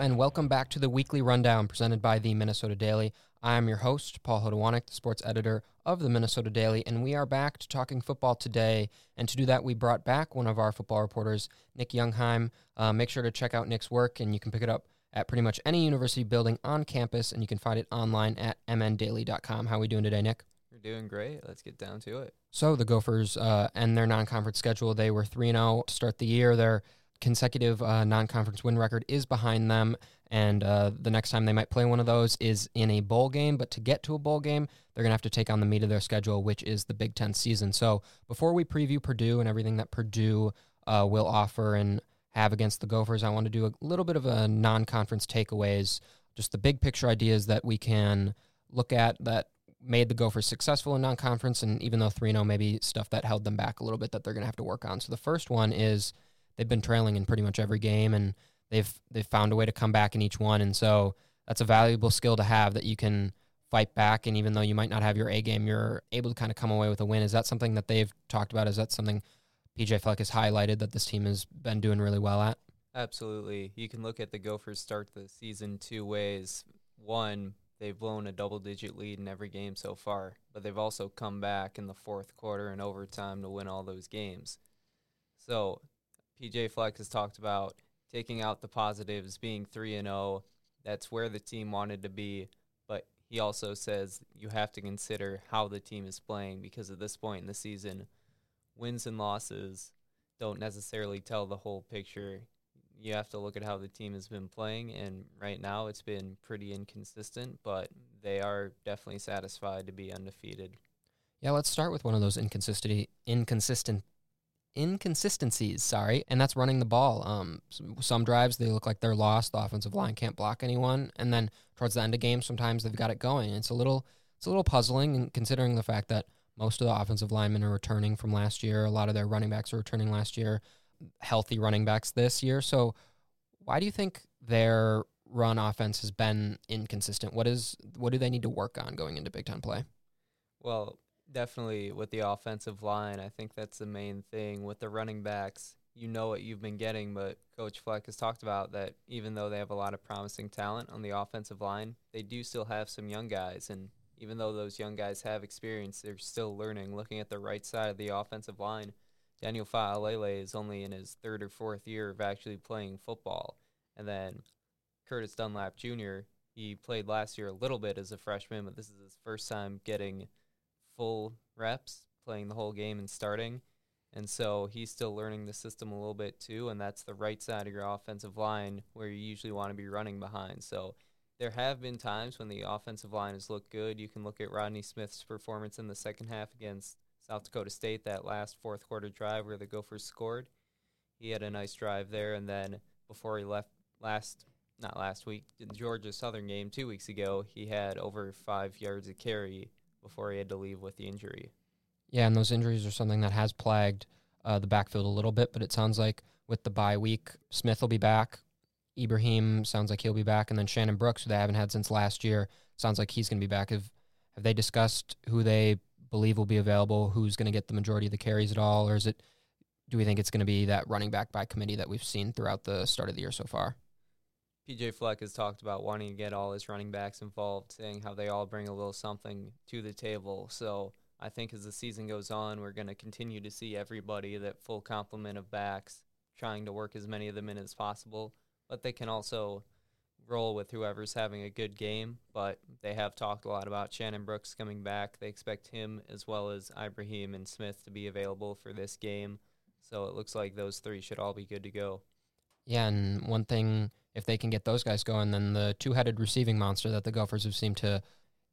and welcome back to the weekly rundown presented by the Minnesota Daily. I'm your host, Paul Hodowanik, the sports editor of the Minnesota Daily, and we are back to talking football today. And to do that, we brought back one of our football reporters, Nick Jungheim. Uh, make sure to check out Nick's work, and you can pick it up at pretty much any university building on campus, and you can find it online at mndaily.com. How are we doing today, Nick? We're doing great. Let's get down to it. So the Gophers uh, end their non-conference schedule. They were 3-0 to start the year. They're consecutive uh, non-conference win record is behind them, and uh, the next time they might play one of those is in a bowl game. But to get to a bowl game, they're going to have to take on the meat of their schedule, which is the Big Ten season. So before we preview Purdue and everything that Purdue uh, will offer and have against the Gophers, I want to do a little bit of a non-conference takeaways, just the big picture ideas that we can look at that made the Gophers successful in non-conference, and even though 3-0, maybe stuff that held them back a little bit that they're going to have to work on. So the first one is – they've been trailing in pretty much every game, and they've they've found a way to come back in each one. And so that's a valuable skill to have that you can fight back. And even though you might not have your A game, you're able to kind of come away with a win. Is that something that they've talked about? Is that something PJ Fleck has highlighted that this team has been doing really well at? Absolutely. You can look at the Gophers start the season two ways. One, they've blown a double digit lead in every game so far, but they've also come back in the fourth quarter and overtime to win all those games. So PJ Fleck has talked about taking out the positives, being 3 and 0. That's where the team wanted to be, but he also says you have to consider how the team is playing because at this point in the season, wins and losses don't necessarily tell the whole picture. You have to look at how the team has been playing, and right now it's been pretty inconsistent, but they are definitely satisfied to be undefeated. Yeah, let's start with one of those inconsistency inconsistent inconsistencies, sorry, and that's running the ball. Um, some, some, drives they look like they're lost. The offensive line can't block anyone, and then towards the end of games, sometimes they've got it going. It's a little, it's a little puzzling, and considering the fact that most of the offensive linemen are returning from last year, a lot of their running backs are returning last year, healthy running backs this year. So, why do you think their run offense has been inconsistent? What is, what do they need to work on going into Big Ten play? Well, definitely with the offensive line. I think that's the main thing. With the running backs, you know what you've been getting, but Coach Fleck has talked about that even though they have a lot of promising talent on the offensive line, they do still have some young guys. And even though those young guys have experience, they're still learning. Looking at the right side of the offensive line, Daniel Faalele is only in his third or fourth year of actually playing football. And then Curtis Dunlap Jr., he played last year a little bit as a freshman, but this is his first time getting – full reps, playing the whole game and starting. And so he's still learning the system a little bit too, and that's the right side of your offensive line where you usually want to be running behind. So there have been times when the offensive line has looked good. You can look at Rodney Smith's performance in the second half against South Dakota State, that last fourth quarter drive where the Gophers scored. He had a nice drive there, and then before he left last, not last week, in Georgia Southern game two weeks ago, he had over five yards of carry before he had to leave with the injury. Yeah, and those injuries are something that has plagued uh, the backfield a little bit, but it sounds like with the bye week, Smith will be back. Ibrahim sounds like he'll be back, and then Shannon Brooks, who they haven't had since last year, sounds like he's going to be back. Have have they discussed who they believe will be available? Who's going to get the majority of the carries at all, or is it? Do we think it's going to be that running back by committee that we've seen throughout the start of the year so far? PJ Fleck has talked about wanting to get all his running backs involved, saying how they all bring a little something to the table. So I think as the season goes on, we're going to continue to see everybody that full complement of backs trying to work as many of them in as possible. But they can also roll with whoever's having a good game. But they have talked a lot about Shannon Brooks coming back. They expect him as well as Ibrahim and Smith to be available for this game. So it looks like those three should all be good to go. Yeah, and one thing if they can get those guys going, then the two-headed receiving monster that the Gophers have seemed to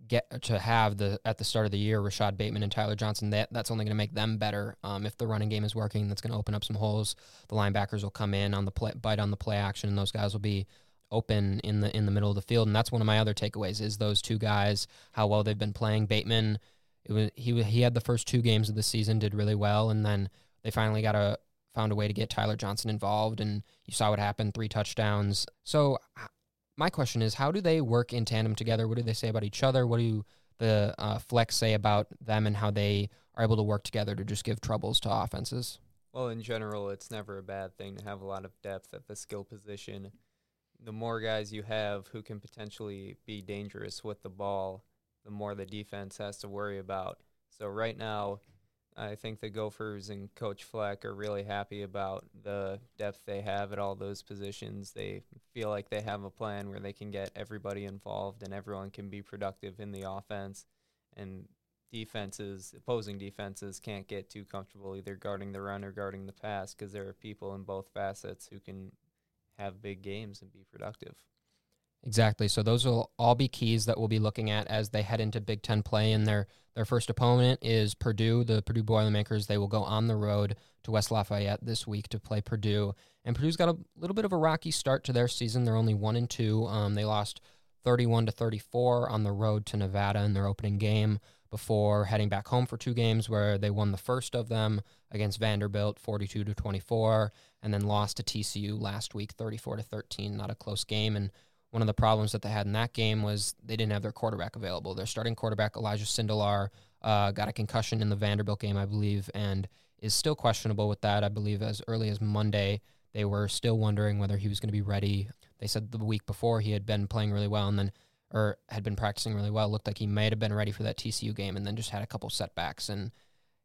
get to have the at the start of the year, Rashod Bateman and Tyler Johnson, that that's only going to make them better. Um, if the running game is working, that's going to open up some holes. The linebackers will come in on the play, bite on the play action, and those guys will be open in the in the middle of the field. And that's one of my other takeaways is those two guys, how well they've been playing. Bateman, it was he he had the first two games of the season, did really well, and then they finally got a found a way to get Tyler Johnson involved, and you saw what happened three touchdowns. So, my question is, how do they work in tandem together? What do they say about each other? What do the uh, flex say about them and how they are able to work together to just give troubles to offenses? Well, in general, it's never a bad thing to have a lot of depth at the skill position. the more guys you have who can potentially be dangerous with the ball, the more the defense has to worry about. So right now, I think the Gophers and Coach Fleck are really happy about the depth they have at all those positions. They feel like they have a plan where they can get everybody involved and everyone can be productive in the offense. And defenses, opposing defenses, can't get too comfortable either guarding the run or guarding the pass because there are people in both facets who can have big games and be productive. Exactly. So those will all be keys that we'll be looking at as they head into Big Ten play. And their their first opponent is Purdue, the Purdue Boilermakers. They will go on the road to West Lafayette this week to play Purdue. And Purdue's got a little bit of a rocky start to their season. They're only one and two. Um, they lost 31 to 34 on the road to Nevada in their opening game before heading back home for two games where they won the first of them against Vanderbilt 42 to 24 and then lost to TCU last week 34 to 13 not a close game and one of the problems that they had in that game was they didn't have their quarterback available. Their starting quarterback, Elijah Sindelar, uh, got a concussion in the Vanderbilt game, I believe, and is still questionable with that. I believe as early as Monday, they were still wondering whether he was going to be ready. They said the week before he had been playing really well and then, or had been practicing really well. Looked like he might have been ready for that TCU game and then just had a couple setbacks. And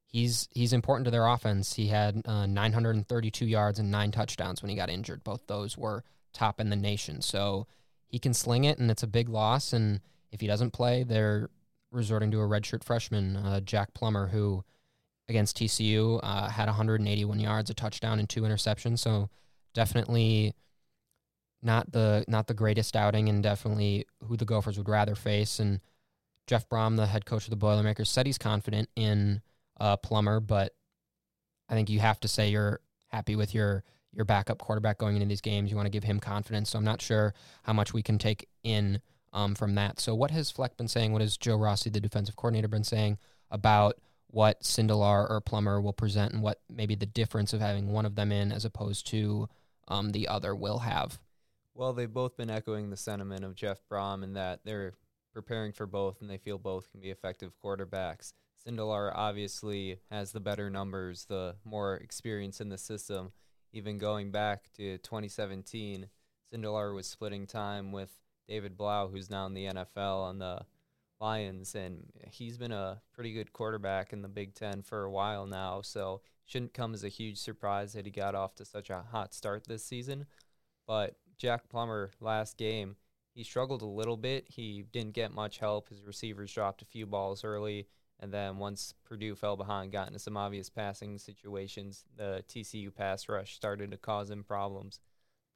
he's he's important to their offense. He had uh, 932 yards and nine touchdowns when he got injured. Both those were top in the nation. So he can sling it, and it's a big loss. And if he doesn't play, they're resorting to a redshirt freshman, uh, Jack Plummer, who against TCU uh, had 181 yards, a touchdown, and two interceptions. So definitely not the not the greatest outing, and definitely who the Gophers would rather face. And Jeff Brohm, the head coach of the Boilermakers, said he's confident in uh, Plummer, but I think you have to say you're happy with your your backup quarterback going into these games. You want to give him confidence. So I'm not sure how much we can take in um, from that. So what has Fleck been saying? What has Joe Rossi, the defensive coordinator, been saying about what Sindelar or Plummer will present and what maybe the difference of having one of them in as opposed to um, the other will have? Well, they've both been echoing the sentiment of Jeff Brohm in that they're preparing for both and they feel both can be effective quarterbacks. Sindelar obviously has the better numbers, the more experience in the system even going back to 2017, Sindelar was splitting time with David Blough, who's now in the NFL on the Lions, and he's been a pretty good quarterback in the Big Ten for a while now. So shouldn't come as a huge surprise that he got off to such a hot start this season. But Jack Plummer last game, he struggled a little bit. He didn't get much help. His receivers dropped a few balls early. And then once Purdue fell behind, got into some obvious passing situations, the TCU pass rush started to cause him problems.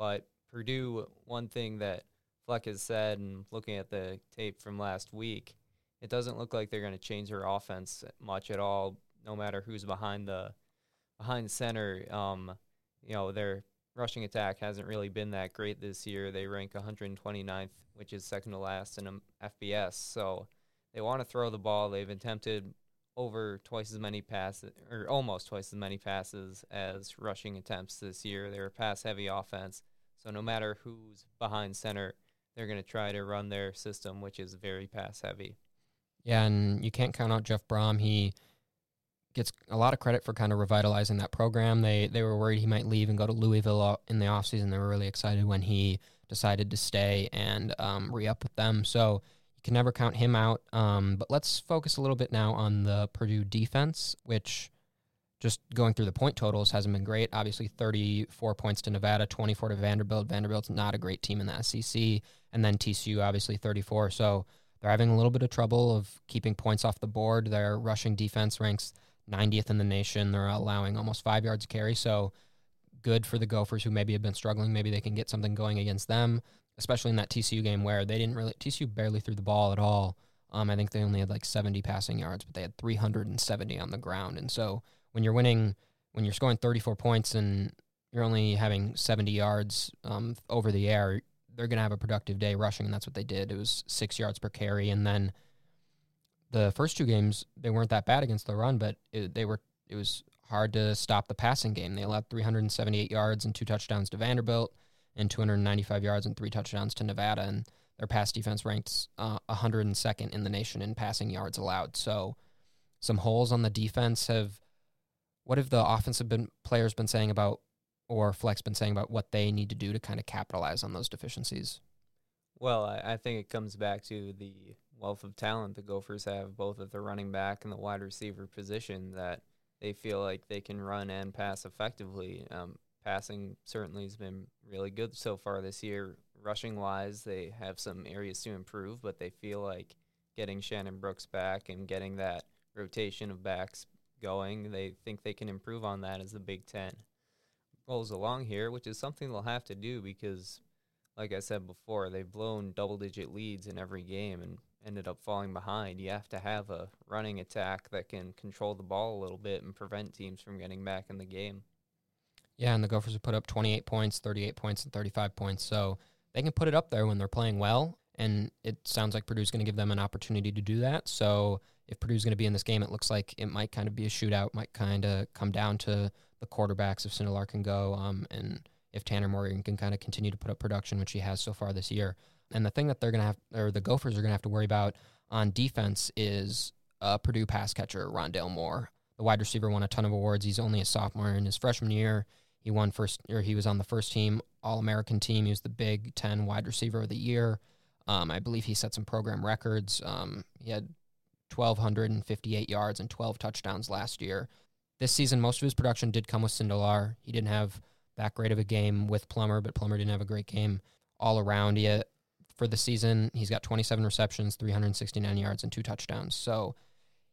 But Purdue, one thing that Fleck has said, and looking at the tape from last week, it doesn't look like they're going to change their offense much at all, no matter who's behind the behind center. Um, you know, their rushing attack hasn't really been that great this year. They rank 129th, which is second to last in FBS. So they want to throw the ball. They've attempted over twice as many passes, or almost twice as many passes as rushing attempts this year. They're a pass heavy offense. So no matter who's behind center, they're going to try to run their system, which is very pass heavy. Yeah, and you can't count out Jeff Brohm. He gets a lot of credit for kind of revitalizing that program. They they were worried he might leave and go to Louisville in the offseason. They were really excited when he decided to stay and um, re up with them. So can never count him out. Um, but let's focus a little bit now on the Purdue defense, which just going through the point totals hasn't been great. Obviously, 34 points to Nevada, 24 to Vanderbilt. Vanderbilt's not a great team in the SEC. And then TCU, obviously, 34. So they're having a little bit of trouble of keeping points off the board. Their rushing defense ranks 90th in the nation. They're allowing almost five yards a carry. So good for the Gophers who maybe have been struggling. Maybe they can get something going against them especially in that TCU game where they didn't really TCU barely threw the ball at all. Um, I think they only had like 70 passing yards, but they had 370 on the ground. And so when you're winning, when you're scoring 34 points and you're only having 70 yards um, over the air, they're going to have a productive day rushing, and that's what they did. It was six yards per carry, and then the first two games they weren't that bad against the run, but it, they were. It was hard to stop the passing game. They allowed 378 yards and two touchdowns to Vanderbilt and 295 yards and three touchdowns to Nevada. And their pass defense ranks uh, 102nd in the nation in passing yards allowed. So some holes on the defense have. What have the offensive been, players been saying about or Fleck's been saying about what they need to do to kind of capitalize on those deficiencies? Well, I, I think it comes back to the wealth of talent the Gophers have, both at the running back and the wide receiver position, that they feel like they can run and pass effectively. Um, passing certainly has been really good so far this year. Rushing wise, they have some areas to improve, but they feel like getting Shannon Brooks back and getting that rotation of backs going, they think they can improve on that as the Big Ten rolls along here, which is something they'll have to do because, like I said before, they've blown double digit leads in every game and ended up falling behind. You have to have a running attack that can control the ball a little bit and prevent teams from getting back in the game. Yeah, and the Gophers have put up 28 points, 38 points, and 35 points. So they can put it up there when they're playing well. And it sounds like Purdue's going to give them an opportunity to do that. So if Purdue's going to be in this game, it looks like it might kind of be a shootout, might kind of come down to the quarterbacks if Sindelar can go, um, and if Tanner Morgan can kind of continue to put up production, which he has so far this year. And the thing that they're going to have, or the Gophers are going to have to worry about on defense is Purdue pass catcher Rondale Moore. The wide receiver won a ton of awards. He's only a sophomore in his freshman year. He won first, or he was on the first team All American team. He was the Big Ten wide receiver of the year. Um, I believe he set some program records. Um, he had 1,258 yards and 12 touchdowns last year. This season, most of his production did come with Sindelar. He didn't have that great of a game with Plummer, but Plummer didn't have a great game all around. He for the season, he's got 27 receptions, 369 yards, and two touchdowns. So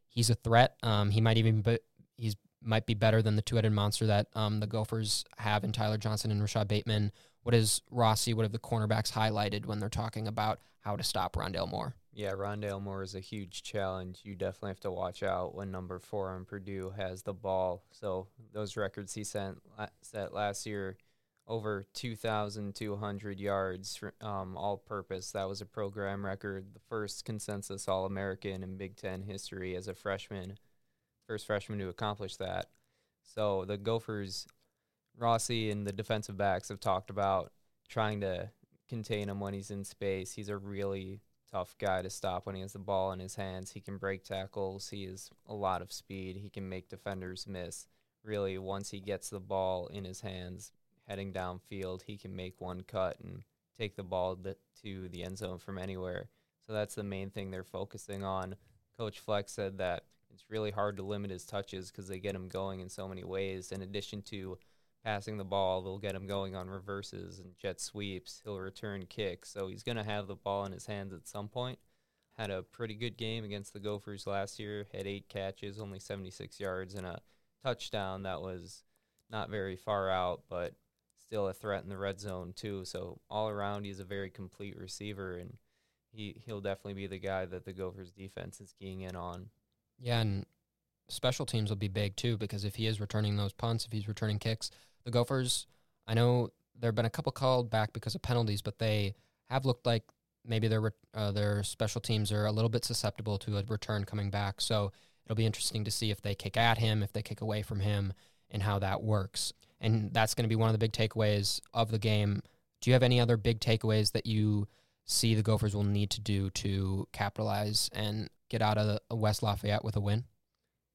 he's a threat. Um, he might even be, he's might be better than the two-headed monster that um, the Gophers have in Tyler Johnson and Rashod Bateman. What is Rossi? What have the cornerbacks highlighted when they're talking about how to stop Rondale Moore? Yeah, Rondale Moore is a huge challenge. You definitely have to watch out when number four on Purdue has the ball. So those records he sent set last year, over 2,200 yards, um, all-purpose. That was a program record, the first consensus All-American in Big Ten history as a freshman, first freshman to accomplish that. So the Gophers, Rossi and the defensive backs have talked about trying to contain him when he's in space. He's a really tough guy to stop when he has the ball in his hands. He can break tackles. He has a lot of speed. He can make defenders miss. Really, once he gets the ball in his hands, heading downfield, he can make one cut and take the ball to the end zone from anywhere. So that's the main thing they're focusing on. Coach Fleck said that it's really hard to limit his touches because they get him going in so many ways. In addition to passing the ball. They'll get him going on reverses and jet sweeps. He'll return kicks. So he's going to have the ball in his hands at some point. Had a pretty good game against the Gophers last year. Had eight catches, only 76 yards, and a touchdown that was not very far out, but still a threat in the red zone too. So all around, he's a very complete receiver, and he he'll definitely be the guy that the Gophers defense is keying in on. Yeah, and special teams will be big too because if he is returning those punts, if he's returning kicks, the Gophers, I know there have been a couple called back because of penalties, but they have looked like maybe their uh, their special teams are a little bit susceptible to a return coming back. So it'll be interesting to see if they kick at him, if they kick away from him, and how that works. And that's going to be one of the big takeaways of the game. Do you have any other big takeaways that you see the Gophers will need to do to capitalize and get out of West Lafayette with a win?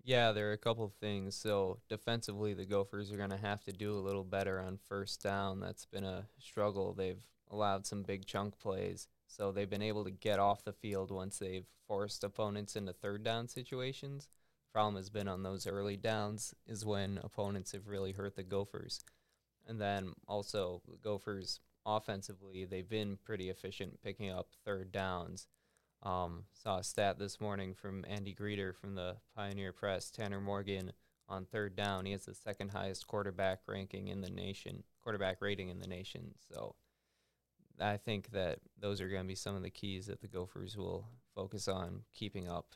Yeah, there are a couple of things. So defensively, the Gophers are going to have to do a little better on first down. That's been a struggle. They've allowed some big chunk plays. So they've been able to get off the field once they've forced opponents into third down situations. Problem has been on those early downs is when opponents have really hurt the Gophers. And then also the Gophers offensively, they've been pretty efficient picking up third downs. Um, saw a stat this morning from Andy Greder from the Pioneer Press. Tanner Morgan on third down, he has the second highest quarterback ranking in the nation, quarterback rating in the nation. So I think that those are going to be some of the keys that the Gophers will focus on keeping up.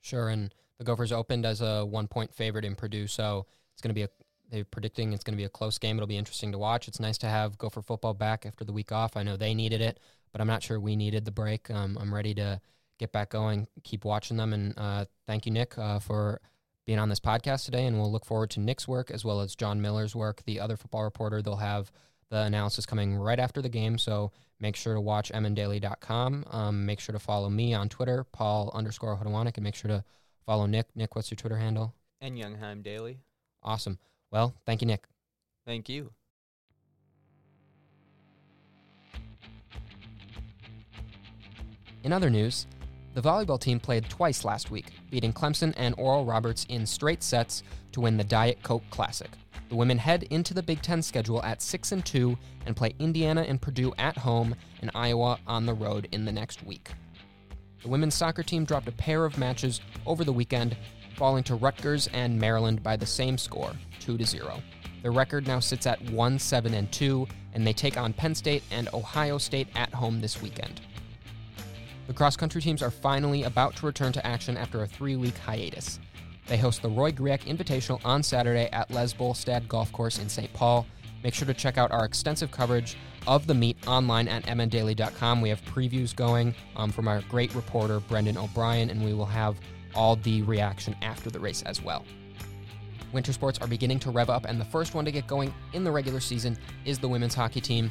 Sure, and the Gophers opened as a one point favorite in Purdue, so it's going to be a they're predicting it's going to be a close game. It'll be interesting to watch. It's nice to have Gopher football back after the week off. I know they needed it but I'm not sure we needed the break. Um, I'm ready to get back going, keep watching them, and uh, thank you, Nick, uh, for being on this podcast today. And we'll look forward to Nick's work as well as John Miller's work, the other football reporter. They'll have the analysis coming right after the game, so make sure to watch mndaily.com. Um, make sure to follow me on Twitter, Paul underscore Hodowanik, and make sure to follow Nick. Nick, what's your Twitter handle? And Jungheim Daily. Awesome. Well, thank you, Nick. Thank you. In other news, the volleyball team played twice last week, beating Clemson and Oral Roberts in straight sets to win the Diet Coke Classic. The women head into the Big Ten schedule at 6 and 2 and play Indiana and Purdue at home and Iowa on the road in the next week. The women's soccer team dropped a pair of matches over the weekend, falling to Rutgers and Maryland by the same score, 2 to 0. Their record now sits at 1 7 and 2, and they take on Penn State and Ohio State at home this weekend. The cross country teams are finally about to return to action after a three week hiatus. They host the Roy Griak Invitational on Saturday at Les Bolstad Golf Course in St. Paul. Make sure to check out our extensive coverage of the meet online at mndaily.com. We have previews going um, from our great reporter, Brendan O'Brien, and we will have all the reaction after the race as well. Winter sports are beginning to rev up, and the first one to get going in the regular season is the women's hockey team.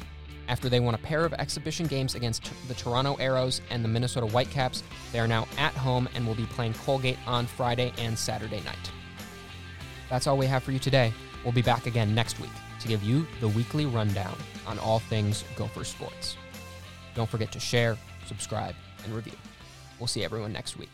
After they won a pair of exhibition games against the Toronto Arrows and the Minnesota Whitecaps, they are now at home and will be playing Colgate on Friday and Saturday night. That's all we have for you today. We'll be back again next week to give you the weekly rundown on all things Gopher sports. Don't forget to share, subscribe, and review. We'll see everyone next week.